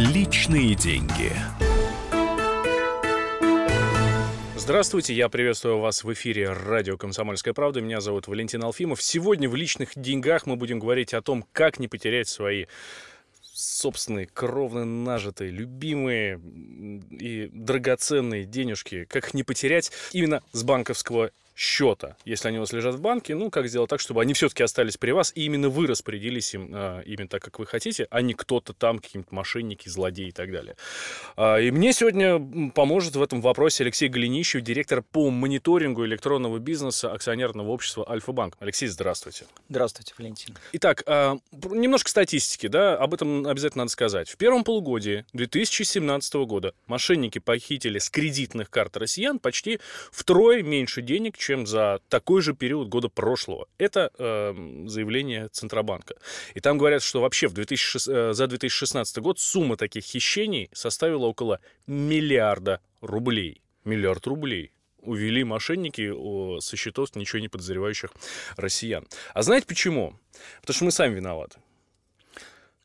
Личные деньги. Здравствуйте, я приветствую вас в эфире радио «Комсомольская правда». Меня зовут Валентин Алфимов. Сегодня в «Личных деньгах» мы будем говорить о том, как не потерять свои собственные, кровно нажитые, любимые и драгоценные денежки, как их не потерять именно с банковского счета, если они у вас лежат в банке, ну, как сделать так, чтобы они все-таки остались при вас, и именно вы распорядились им а, именно так, как вы хотите, а не кто-то там, какие-нибудь мошенники, злодеи и так далее. А, и мне сегодня поможет в этом вопросе Алексей Голенищев, директор по мониторингу электронного бизнеса акционерного общества Альфа-Банк. Алексей, здравствуйте. Здравствуйте, Валентин. Итак, а, немножко статистики, да, об этом обязательно надо сказать. В первом полугодии 2017 года мошенники похитили с кредитных карт россиян почти втрое меньше денег, чем чем за такой же период года прошлого. Это э, заявление Центробанка. И там говорят, что вообще в 2006, э, за 2016 год сумма таких хищений составила около миллиарда рублей. Миллиард рублей увели мошенники со счетов ничего не подозревающих россиян. А знаете почему? Потому что мы сами виноваты.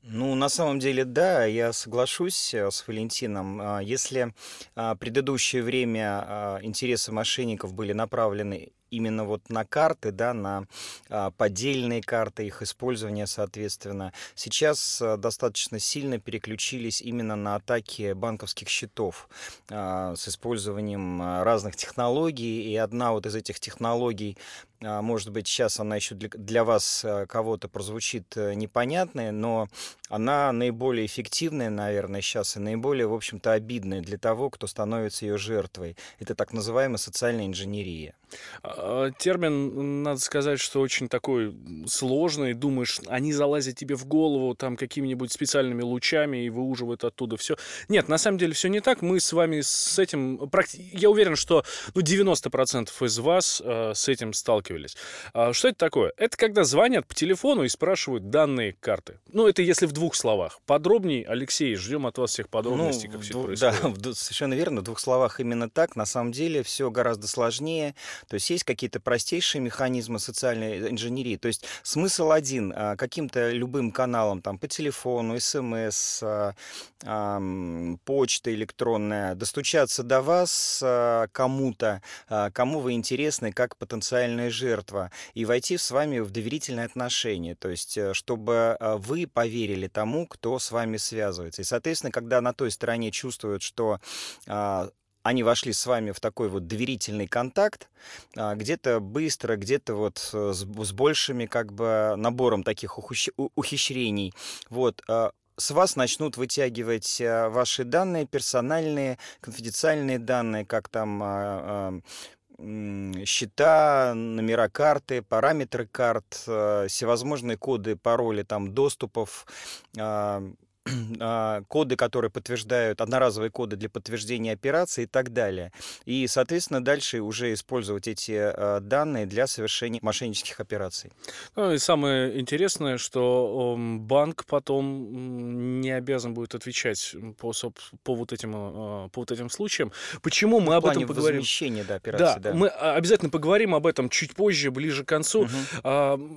Ну, на самом деле, да, я соглашусь э, с Валентином. А, если а, предыдущее время а, интересы мошенников были направлены именно вот на карты, да, на а, поддельные карты, их использование, соответственно. Сейчас а, достаточно сильно переключились именно на атаки банковских счетов а, с использованием а, разных технологий. И одна вот из этих технологий, может быть, сейчас она еще для, для вас а, кого-то прозвучит э, непонятной, но она наиболее эффективная, наверное, сейчас и наиболее, в общем-то, обидная для того, кто становится ее жертвой. Это так называемая социальная инженерия. А, термин, надо сказать, что очень такой сложный. Думаешь, они залазят тебе в голову там какими-нибудь специальными лучами и выуживают оттуда все. Нет, на самом деле все не так. Мы с вами с этим... Я уверен, что ну, 90% из вас э, с этим сталкивались. А что это такое? Это когда звонят по телефону и спрашивают данные карты. Ну, это если в двух словах. Подробней, Алексей, ждем от вас всех подробностей, ну, как все происходит. Да, совершенно верно. В двух словах именно так. На самом деле все гораздо сложнее. То есть есть какие-то простейшие механизмы социальной инженерии. То есть смысл один. А, каким-то любым каналом, там, по телефону, смс, а, почта электронная, достучаться до вас а, кому-то, кому вы интересны как потенциальная жертва, и войти с вами в доверительные отношения. То есть э, чтобы вы поверили тому, кто с вами связывается. И, соответственно, когда на той стороне чувствуют, что они вошли с вами в такой вот доверительный контакт, а, где-то быстро, где-то вот э, с, с большими как бы набором таких ухищрений. Вот, а, с вас начнут вытягивать а, ваши данные, персональные, конфиденциальные данные, как там счета, номера карты, параметры карт, всевозможные коды, пароли там доступов, А, коды, которые подтверждают, одноразовые коды для подтверждения операции и так далее. И, соответственно, дальше уже использовать эти а, данные для совершения мошеннических операций. Ну и самое интересное, что банк потом не обязан будет отвечать по, по, вот, этим, а, по вот этим случаям. Почему мы об этом поговорим? да, операции, да, да. Мы обязательно поговорим об этом чуть позже, ближе к концу. Угу.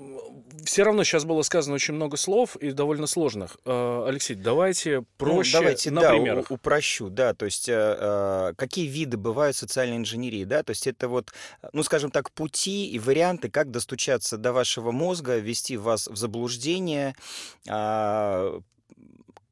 Все равно сейчас было сказано очень много слов и довольно сложных. Алексей, давайте ну, проще ну, давайте, на да, примерах. упрощу, да, то есть э, э, какие виды бывают социальной инженерии, да, то есть это вот, ну, скажем так, пути и варианты, как достучаться до вашего мозга, ввести вас в заблуждение, э,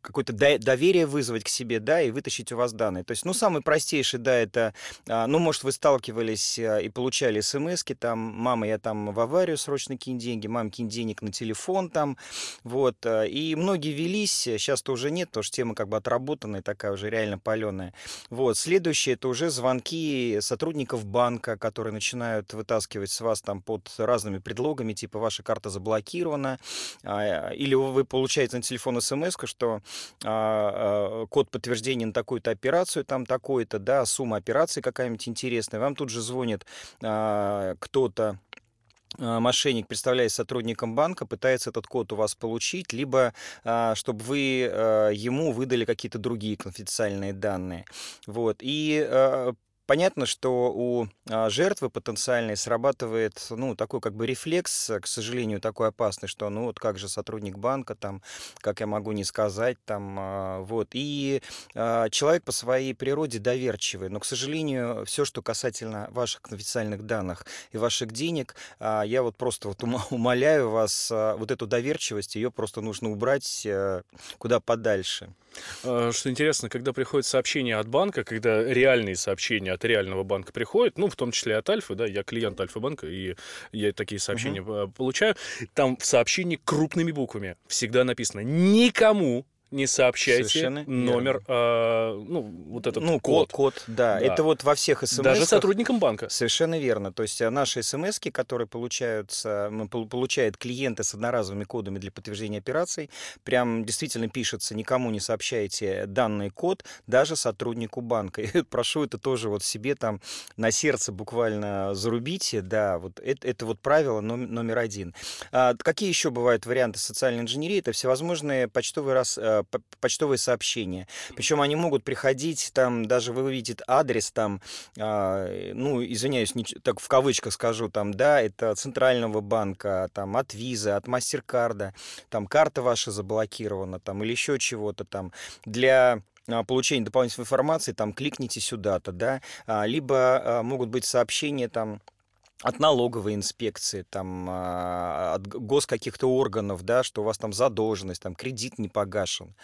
какое-то доверие вызвать к себе, да, и вытащить у вас данные. То есть, ну, самый простейший, да, это, а, ну, может, вы сталкивались а, и получали смс там, мама, я там в аварию, срочно кинь деньги, мам, кинь денег на телефон там, вот, а, и многие велись, сейчас-то уже нет, потому что тема как бы отработанная, такая уже реально паленая. Вот, следующее, это уже звонки сотрудников банка, которые начинают вытаскивать с вас там под разными предлогами, типа, ваша карта заблокирована, или вы получаете на телефон смс что код подтверждения на такую-то операцию, там такой-то, да, сумма операции какая-нибудь интересная, вам тут же звонит а, кто-то, мошенник, представляясь сотрудником банка, пытается этот код у вас получить, либо чтобы вы ему выдали какие-то другие конфиденциальные данные. Вот. И понятно, что у а, жертвы потенциальной срабатывает, ну, такой как бы рефлекс, к сожалению, такой опасный, что, ну, вот как же сотрудник банка, там, как я могу не сказать, там, а, вот. И а, человек по своей природе доверчивый, но, к сожалению, все, что касательно ваших конфиденциальных данных и ваших денег, я вот просто вот умоляю вас, вот эту доверчивость, ее просто нужно убрать э, куда подальше. Что интересно, когда приходит сообщение от банка, когда реальные сообщения от реального банка приходят, ну, в том числе от Альфы, да, я клиент Альфа-банка, и я такие сообщения угу. получаю, там в сообщении крупными буквами всегда написано «Никому не сообщайте Совершенно номер, э, ну, вот этот ну, код. код. да. да. Это вот во всех смс Даже сотрудникам банка. Совершенно верно. То есть э, наши смс которые получаются, получают клиенты с одноразовыми кодами для подтверждения операций, прям действительно пишется, никому не сообщайте данный код, даже сотруднику банка. И прошу это тоже вот себе там на сердце буквально зарубите, да, вот это, это вот правило номер один. А, какие еще бывают варианты социальной инженерии? Это всевозможные почтовые раз, э, почтовые сообщения. Причем они могут приходить, там, даже вы увидите адрес, там, э, ну, извиняюсь, не, так в кавычках скажу, там, да, это Центрального банка, там, от Виза, от Мастеркарда, там, карта ваша заблокирована, там, или еще чего-то там. Для а, получения дополнительной информации, там, кликните сюда-то, да, а, либо а, могут быть сообщения, там, от налоговой инспекции, там, а, от гос каких-то органов, да, что у вас там задолженность, там, кредит не погашен.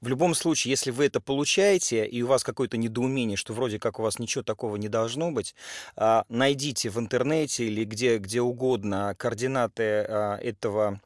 В любом случае, если вы это получаете, и у вас какое-то недоумение, что вроде как у вас ничего такого не должно быть, а, найдите в интернете или где, где угодно координаты а, этого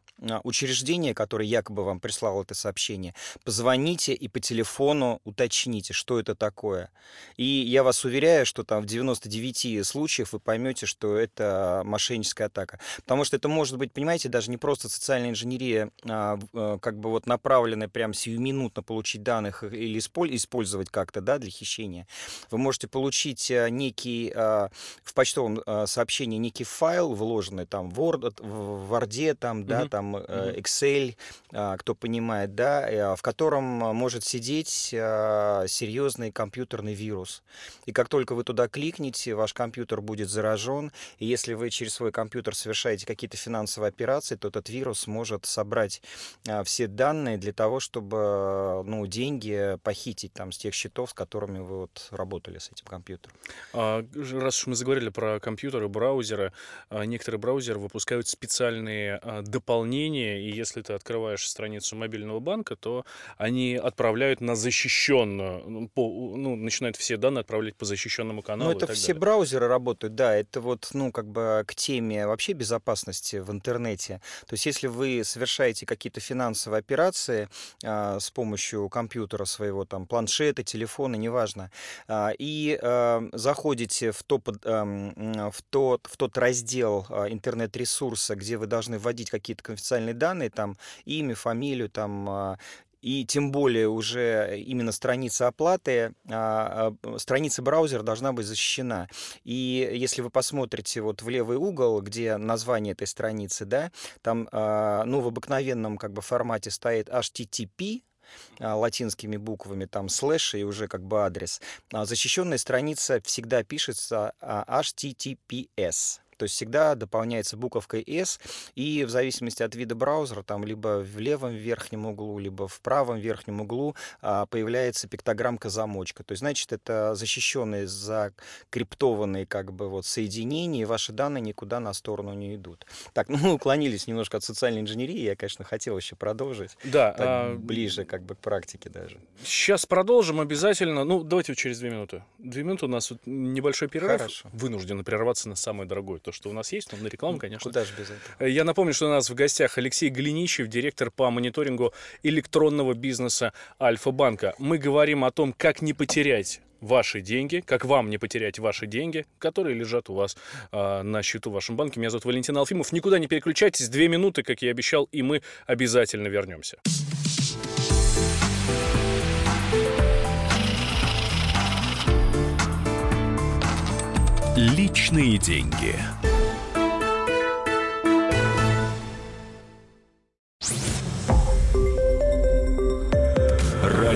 учреждение, которое якобы вам прислало это сообщение, позвоните и по телефону уточните, что это такое. И я вас уверяю, что там в 99 случаях вы поймете, что это мошенническая атака. Потому что это может быть, понимаете, даже не просто социальная инженерия, а, а как бы вот направленная прям сиюминутно получить данных или использовать как-то да, для хищения. Вы можете получить э, некий а, в почтовом сообщении некий файл, вложенный там в Word, в Word, там, да, mm-hmm. там Э, Excel, а, кто понимает, да, э, в котором может сидеть а, серьезный компьютерный вирус. И как только вы туда кликнете, ваш компьютер будет заражен, и если вы через свой компьютер совершаете какие-то финансовые операции, то этот вирус может собрать а, все данные для того, чтобы ну, деньги похитить там с тех счетов, с которыми вы вот работали с этим компьютером. Раз уж мы заговорили про компьютеры, браузеры, некоторые браузеры выпускают специальные дополнения приложение, и если ты открываешь страницу мобильного банка, то они отправляют на защищенную, ну, по, ну начинают все данные отправлять по защищенному каналу. Ну, это все далее. браузеры работают, да, это вот, ну, как бы к теме вообще безопасности в интернете. То есть, если вы совершаете какие-то финансовые операции а, с помощью компьютера своего, там, планшета, телефона, неважно, а, и а, заходите в, топ, а, в, тот, в тот раздел интернет-ресурса, где вы должны вводить какие-то социальные данные, там имя, фамилию, там а, и тем более уже именно страница оплаты, а, а, страница браузера должна быть защищена. И если вы посмотрите вот в левый угол, где название этой страницы, да, там ну, в обыкновенном как бы формате стоит HTTP, латинскими буквами, там слэш и уже как бы адрес. Защищенная страница всегда пишется HTTPS то есть всегда дополняется буковкой S, и в зависимости от вида браузера, там либо в левом верхнем углу, либо в правом верхнем углу а, появляется пиктограммка замочка. То есть, значит, это защищенные, закриптованные как бы вот соединения, и ваши данные никуда на сторону не идут. Так, ну мы уклонились немножко от социальной инженерии, я, конечно, хотел еще продолжить. Да. Так, а... Ближе как бы к практике даже. Сейчас продолжим обязательно. Ну, давайте через две минуты. Две минуты у нас вот небольшой перерыв. Хорошо. Вынуждены прерваться на самое дорогое, то, что у нас есть, но на рекламу, конечно. Куда же без этого? Э, я напомню, что у нас в гостях Алексей Глиничев, директор по мониторингу электронного бизнеса Альфа-банка. Мы говорим о том, как не потерять ваши деньги, как вам не потерять ваши деньги, которые лежат у вас э, на счету в вашем банке. Меня зовут Валентин Алфимов. Никуда не переключайтесь. Две минуты, как я обещал, и мы обязательно вернемся. Личные деньги.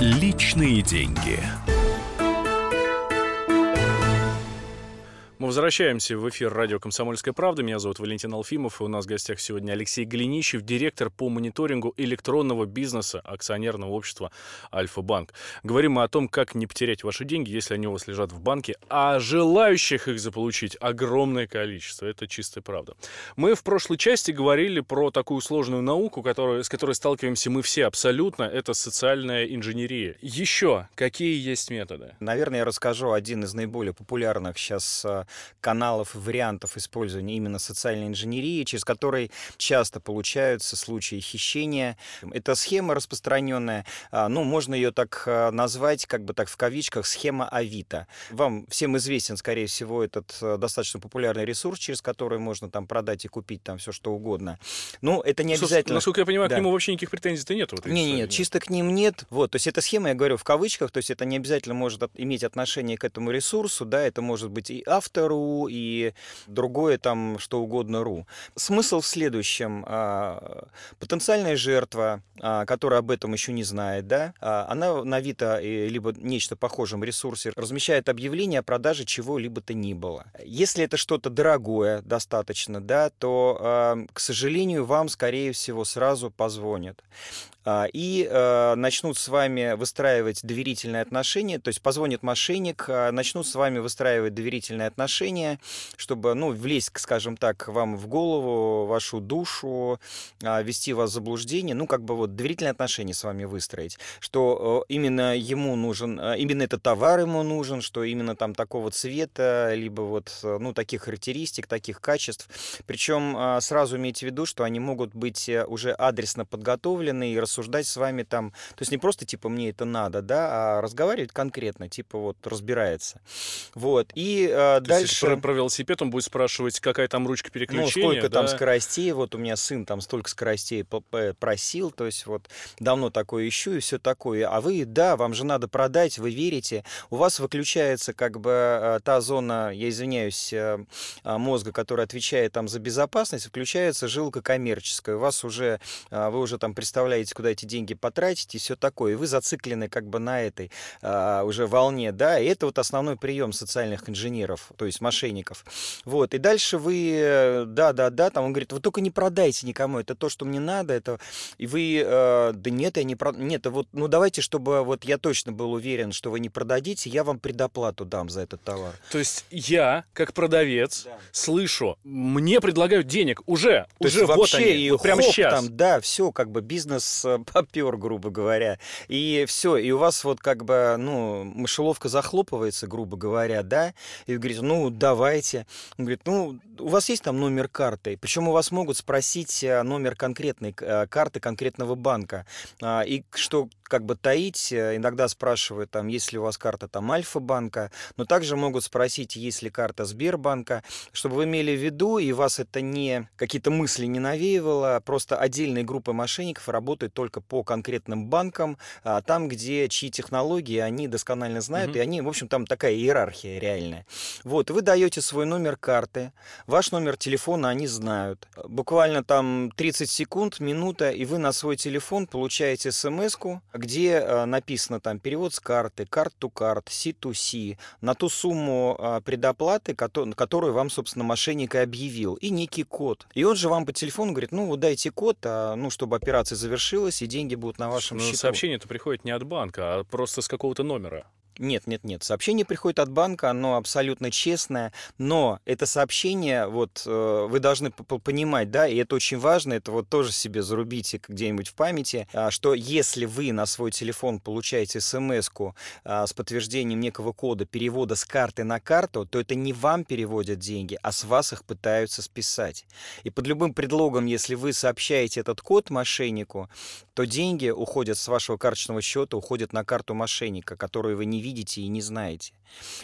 Личные деньги. Мы возвращаемся в эфир радио «Комсомольская правда». Меня зовут Валентин Алфимов, и у нас в гостях сегодня Алексей Глинищев, директор по мониторингу электронного бизнеса акционерного общества «Альфа-Банк». Говорим мы о том, как не потерять ваши деньги, если они у вас лежат в банке, а желающих их заполучить огромное количество. Это чистая правда. Мы в прошлой части говорили про такую сложную науку, которую, с которой сталкиваемся мы все абсолютно. Это социальная инженерия. Еще какие есть методы? Наверное, я расскажу один из наиболее популярных сейчас а, каналов и вариантов использования именно социальной инженерии, через которые часто получаются случаи хищения. Это схема распространенная, а, ну, можно ее так а, назвать, как бы так в кавичках, схема Авито. Вам всем известен, скорее всего, этот а, достаточно популярный ресурс, через который можно там продать и купить там все, что угодно. Ну, это не обязательно... Насколько я понимаю, да. к нему вообще никаких претензий-то нет? Вот нет, нет, чисто к ним нет. Вот, то есть эта схема, я говорю, в кавычках, то есть это не обязательно может иметь отношение к этому ресурсу, да, это может быть и автор, авто.ру и другое там что угодно ру. Смысл в следующем. А, потенциальная жертва, а, которая об этом еще не знает, да, а, она на Авито либо нечто похожем ресурсе размещает объявление о продаже чего-либо то ни было. Если это что-то дорогое достаточно, да, то, к сожалению, вам, скорее всего, сразу позвонят. И э, начнут с вами выстраивать доверительные отношения, то есть позвонит мошенник, начнут с вами выстраивать доверительные отношения, чтобы, ну, влезть, скажем так, вам в голову, вашу душу, а, вести вас в заблуждение, ну, как бы вот доверительные отношения с вами выстроить, что э, именно ему нужен, именно этот товар ему нужен, что именно там такого цвета, либо вот, э, ну, таких характеристик, таких качеств. Причем сразу имейте в виду, что они могут быть уже адресно подготовлены и рассуждать с вами там, то есть не просто типа мне это надо, да, а разговаривать конкретно, типа вот разбирается. Вот, и э, дальше... Есть, про, про велосипед он будет спрашивать, какая там ручка переключения, Ну, сколько да? там скоростей, вот у меня сын там столько скоростей просил, то есть вот давно такое ищу и все такое, а вы, да, вам же надо продать, вы верите, у вас выключается как бы э, та зона, я извиняюсь, э, э, мозга, которая отвечает там за безопасность, включается жилка коммерческая, у вас уже, вы уже там представляете, куда эти деньги потратить и все такое. И вы зациклены как бы на этой уже волне, да, и это вот основной прием социальных инженеров, то есть мошенников. Вот, и дальше вы, да-да-да, там он говорит, вы только не продайте никому, это то, что мне надо, это... И вы, э, да нет, я не про... Нет, вот, ну давайте, чтобы вот я точно был уверен, что вы не продадите, я вам предоплату дам за этот товар. То есть я, как продавец, да. слышу, мне предлагают денег уже, то уже вот вообще, они, и вот прямо сейчас. Там, да, все, как бы бизнес э, попер, грубо говоря. И все, и у вас вот как бы, ну, мышеловка захлопывается, грубо говоря, да, и вы говорите, ну, давайте. Он говорит, ну, у вас есть там номер карты? Причем у вас могут спросить э, номер конкретной э, карты конкретного банка. А, и что как бы таить, э, иногда спрашивают, там, есть ли у вас карта там Альфа-банка, но также могут спросить, есть ли карта Сбербанка, чтобы вы имели в виду, и вас это не какие-то мысли не навеивало, просто отдельные группы мошенников работают только по конкретным банкам, а, там, где чьи технологии они досконально знают, mm-hmm. и они, в общем, там такая иерархия реальная. Вот, вы даете свой номер карты, ваш номер телефона они знают. Буквально там 30 секунд, минута, и вы на свой телефон получаете смс-ку, где э, написано там перевод с карты, карт-то-карт, C2C, на ту сумму э, предоплаты, которую вам, собственно, мошенник и объявил, и некий код. И он же вам по телефону говорит, ну, вот дайте код, а, ну, чтобы операция завершилась, и деньги будут на вашем Но счету. сообщение-то приходит не от банка, а просто с какого-то номера. Нет, нет, нет. Сообщение приходит от банка, оно абсолютно честное, но это сообщение, вот э, вы должны понимать, да, и это очень важно, это вот тоже себе зарубите где-нибудь в памяти, а, что если вы на свой телефон получаете смс а, с подтверждением некого кода перевода с карты на карту, то это не вам переводят деньги, а с вас их пытаются списать. И под любым предлогом, если вы сообщаете этот код мошеннику, то деньги уходят с вашего карточного счета, уходят на карту мошенника, которую вы не видите и не знаете.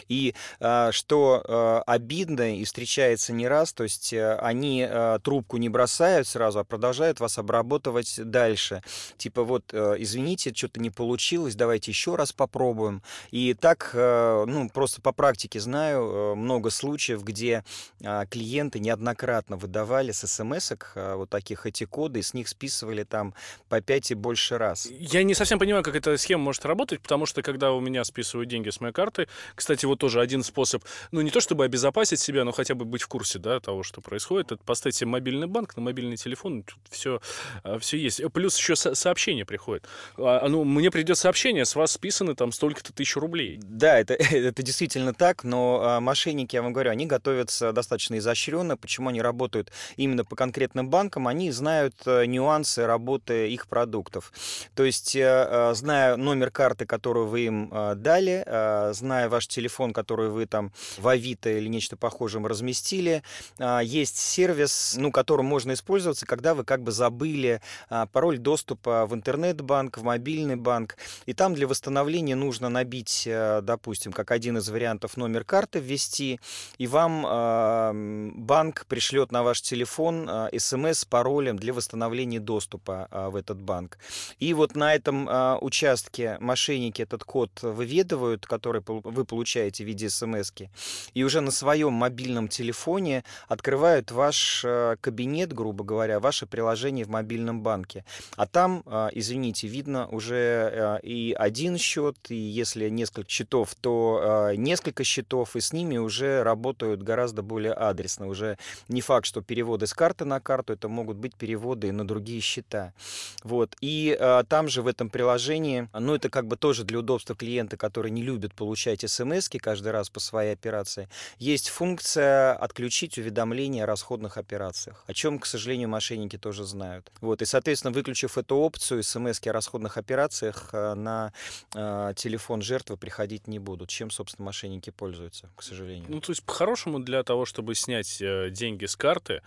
И э, что э, обидно и встречается не раз, то есть э, они э, трубку не бросают сразу, а продолжают вас обработывать дальше. Типа вот, извините, что-то не получилось, давайте еще раз попробуем. И так, ну, просто по практике знаю много случаев, где э, клиенты неоднократно выдавали с смс э, вот таких эти коды, и с них списывали там по 5 и больше раз. Я не совсем понимаю, как эта схема может работать, потому что когда у меня списывают деньги с моей карты, кстати, вот тоже один способ, ну, не то чтобы обезопасить себя, но хотя бы быть в курсе, да, того, что происходит, это поставить себе мобильный банк на мобильный телефон, тут все, а, все есть. Плюс еще со сообщение приходит. А, ну, мне придет сообщение, с вас списаны там столько-то тысяч рублей. Да, это, это действительно так, но а, мошенники, я вам говорю, они готовятся достаточно изощренно. Почему они работают именно по конкретным банкам? Они знают э, нюансы работы их продуктов. То есть, э, зная номер карты, которую вы им дали, зная ваш ваш телефон, который вы там в Авито или нечто похожем разместили. А, есть сервис, ну, которым можно использоваться, когда вы как бы забыли а, пароль доступа в интернет-банк, в мобильный банк. И там для восстановления нужно набить, э, допустим, как один из вариантов номер карты ввести, и вам а, банк пришлет на ваш телефон смс с паролем для восстановления доступа в этот банк. И вот на этом участке мошенники этот код выведывают, который вы получаете в виде смс и уже на своем мобильном телефоне открывают ваш э, кабинет, грубо говоря, ваше приложение в мобильном банке. А там, э, извините, видно уже э, и один счет, и если несколько счетов, то несколько счетов, и с ними уже работают гораздо более адресно. Уже не факт, что переводы с карты на карту, это могут быть переводы на другие счета. Вот. И там же в этом приложении, ну это как бы тоже для удобства клиента, который не любит получать смс, смс каждый раз по своей операции, есть функция отключить уведомления о расходных операциях, о чем, к сожалению, мошенники тоже знают. Вот, и, соответственно, выключив эту опцию, смс о расходных операциях э, на э, телефон жертвы приходить не будут, чем, собственно, мошенники пользуются, к сожалению. Ну, то есть, по-хорошему, для того, чтобы снять э, деньги с карты,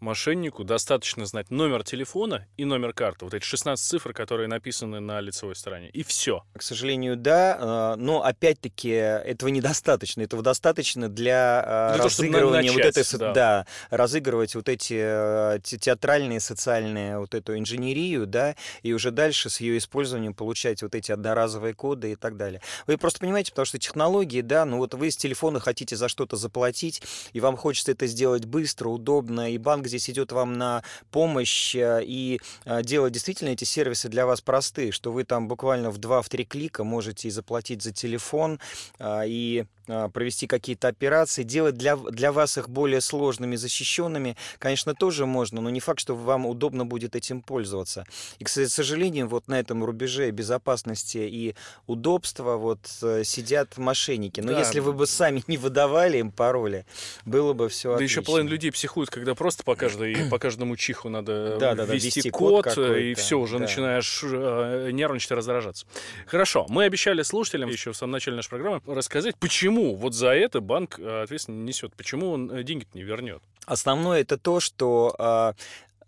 мошеннику достаточно знать номер телефона и номер карты. Вот эти 16 цифр, которые написаны на лицевой стороне. И все. К сожалению, да. Э, но опять-таки этого недостаточно. Этого достаточно для, э, для разыгрывания того, начать, вот этой... Да. да, разыгрывать вот эти э, театральные, социальные, вот эту инженерию, да, и уже дальше с ее использованием получать вот эти одноразовые коды и так далее. Вы просто понимаете, потому что технологии, да, ну вот вы с телефона хотите за что-то заплатить, и вам хочется это сделать быстро, удобно, и банк здесь идет вам на помощь э, и э, делает действительно эти сервисы для вас простые, что вы там буквально в 2-3 клика можете и заплатить за телефон, а, и провести какие-то операции, делать для, для вас их более сложными, защищенными, конечно, тоже можно, но не факт, что вам удобно будет этим пользоваться. И, к сожалению, вот на этом рубеже безопасности и удобства вот э, сидят мошенники. Но да. если вы бы сами не выдавали им пароли, было бы все Да еще половина людей психуют, когда просто по, каждой, по каждому чиху надо да, да, да, ввести, ввести код, код и все, уже да. начинаешь э, нервничать и раздражаться. Хорошо, мы обещали слушателям еще в самом начале нашей программы рассказать, почему почему вот за это банк э, ответственность несет? Почему он э, деньги не вернет? Основное это то, что а,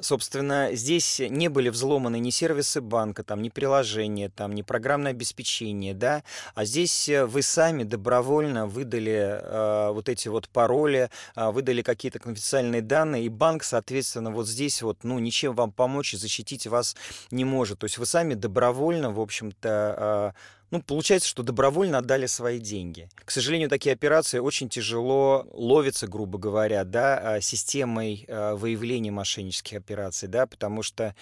Собственно, здесь не были взломаны ни сервисы банка, там, ни приложения, там, ни программное обеспечение, да, а здесь э, вы сами добровольно выдали э, вот эти вот пароли, э, выдали какие-то конфиденциальные данные, и банк, соответственно, вот здесь вот, ну, ничем вам помочь и защитить вас не может. То есть вы сами добровольно, в общем-то, э, ну, получается, что добровольно отдали свои деньги. К сожалению, такие операции очень тяжело ловятся, грубо говоря, да, а, системой а, выявления мошеннических операций, да, потому что,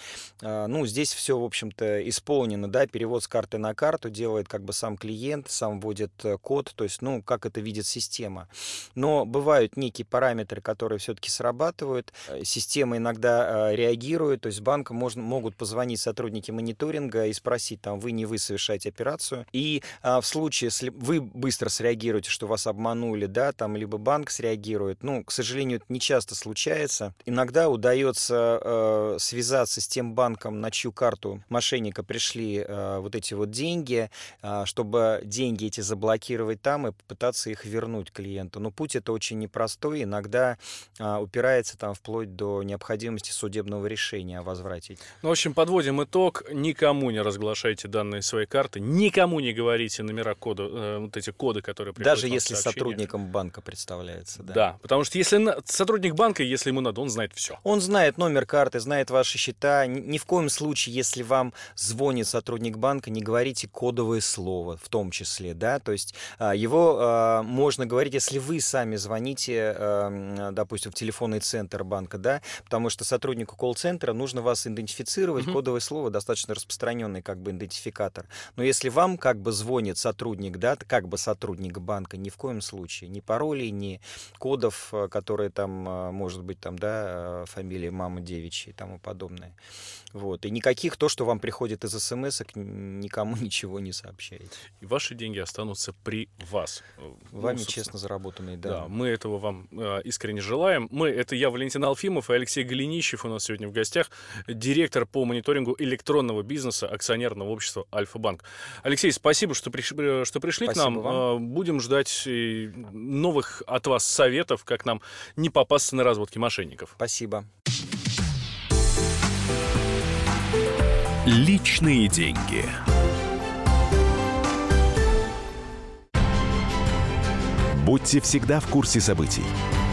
а, ну, здесь все, в общем-то, исполнено, да, перевод с карты на карту делает как бы сам клиент, сам вводит э, код, то есть, ну, как это видит система. Но бывают некие параметры, которые все-таки срабатывают, э, система иногда реагирует, то есть банкам можно, могут позвонить сотрудники мониторинга и спросить, там, вы не вы совершаете операцию, информацию. И а, в случае, если вы быстро среагируете, что вас обманули, да, там, либо банк среагирует, ну, к сожалению, это не часто случается. Иногда удается э, связаться с тем банком, на чью карту мошенника пришли э, вот эти вот деньги, э, чтобы деньги эти заблокировать там и попытаться их вернуть клиенту. Но путь это очень непростой, иногда э, упирается там вплоть до необходимости судебного решения о возврате. Ну, в общем, подводим итог. Никому не разглашайте данные своей карты, никому не говорите номера кода, э, вот эти коды, которые приходят Даже если сотрудником банка представляется. Да. да, потому что если на... сотрудник банка, если ему надо, он знает все. Он знает номер карты, знает ваши счета. Ни в коем случае, если вам звонит сотрудник банка, не говорите кодовое слово в том числе, да, то есть а, его а, можно говорить, если вы сами звоните, а, допустим, в телефонный центр банка, да, потому что сотруднику колл-центра нужно вас идентифицировать, mm-hmm. кодовое слово достаточно распространенный как бы идентификатор. Но если вам как бы звонит сотрудник, да, как бы сотрудник банка, ни в коем случае, ни паролей, ни кодов, которые там, может быть, там, да, фамилия мамы девичьей и тому подобное. Вот. И никаких то, что вам приходит из смс никому ничего не сообщаете. И ваши деньги останутся при вас. Вами ну, честно заработанные, да. Да, мы этого вам э, искренне желаем. Мы, это я, Валентин Алфимов и Алексей Голенищев у нас сегодня в гостях, директор по мониторингу электронного бизнеса акционерного общества Альфа-Банк. Алексей, спасибо, что, приш... Э, что пришли спасибо к нам. Вам. Э, будем ждать новых от вас советов, как нам не попасться на разводки мошенников. Спасибо. Личные деньги. Будьте всегда в курсе событий.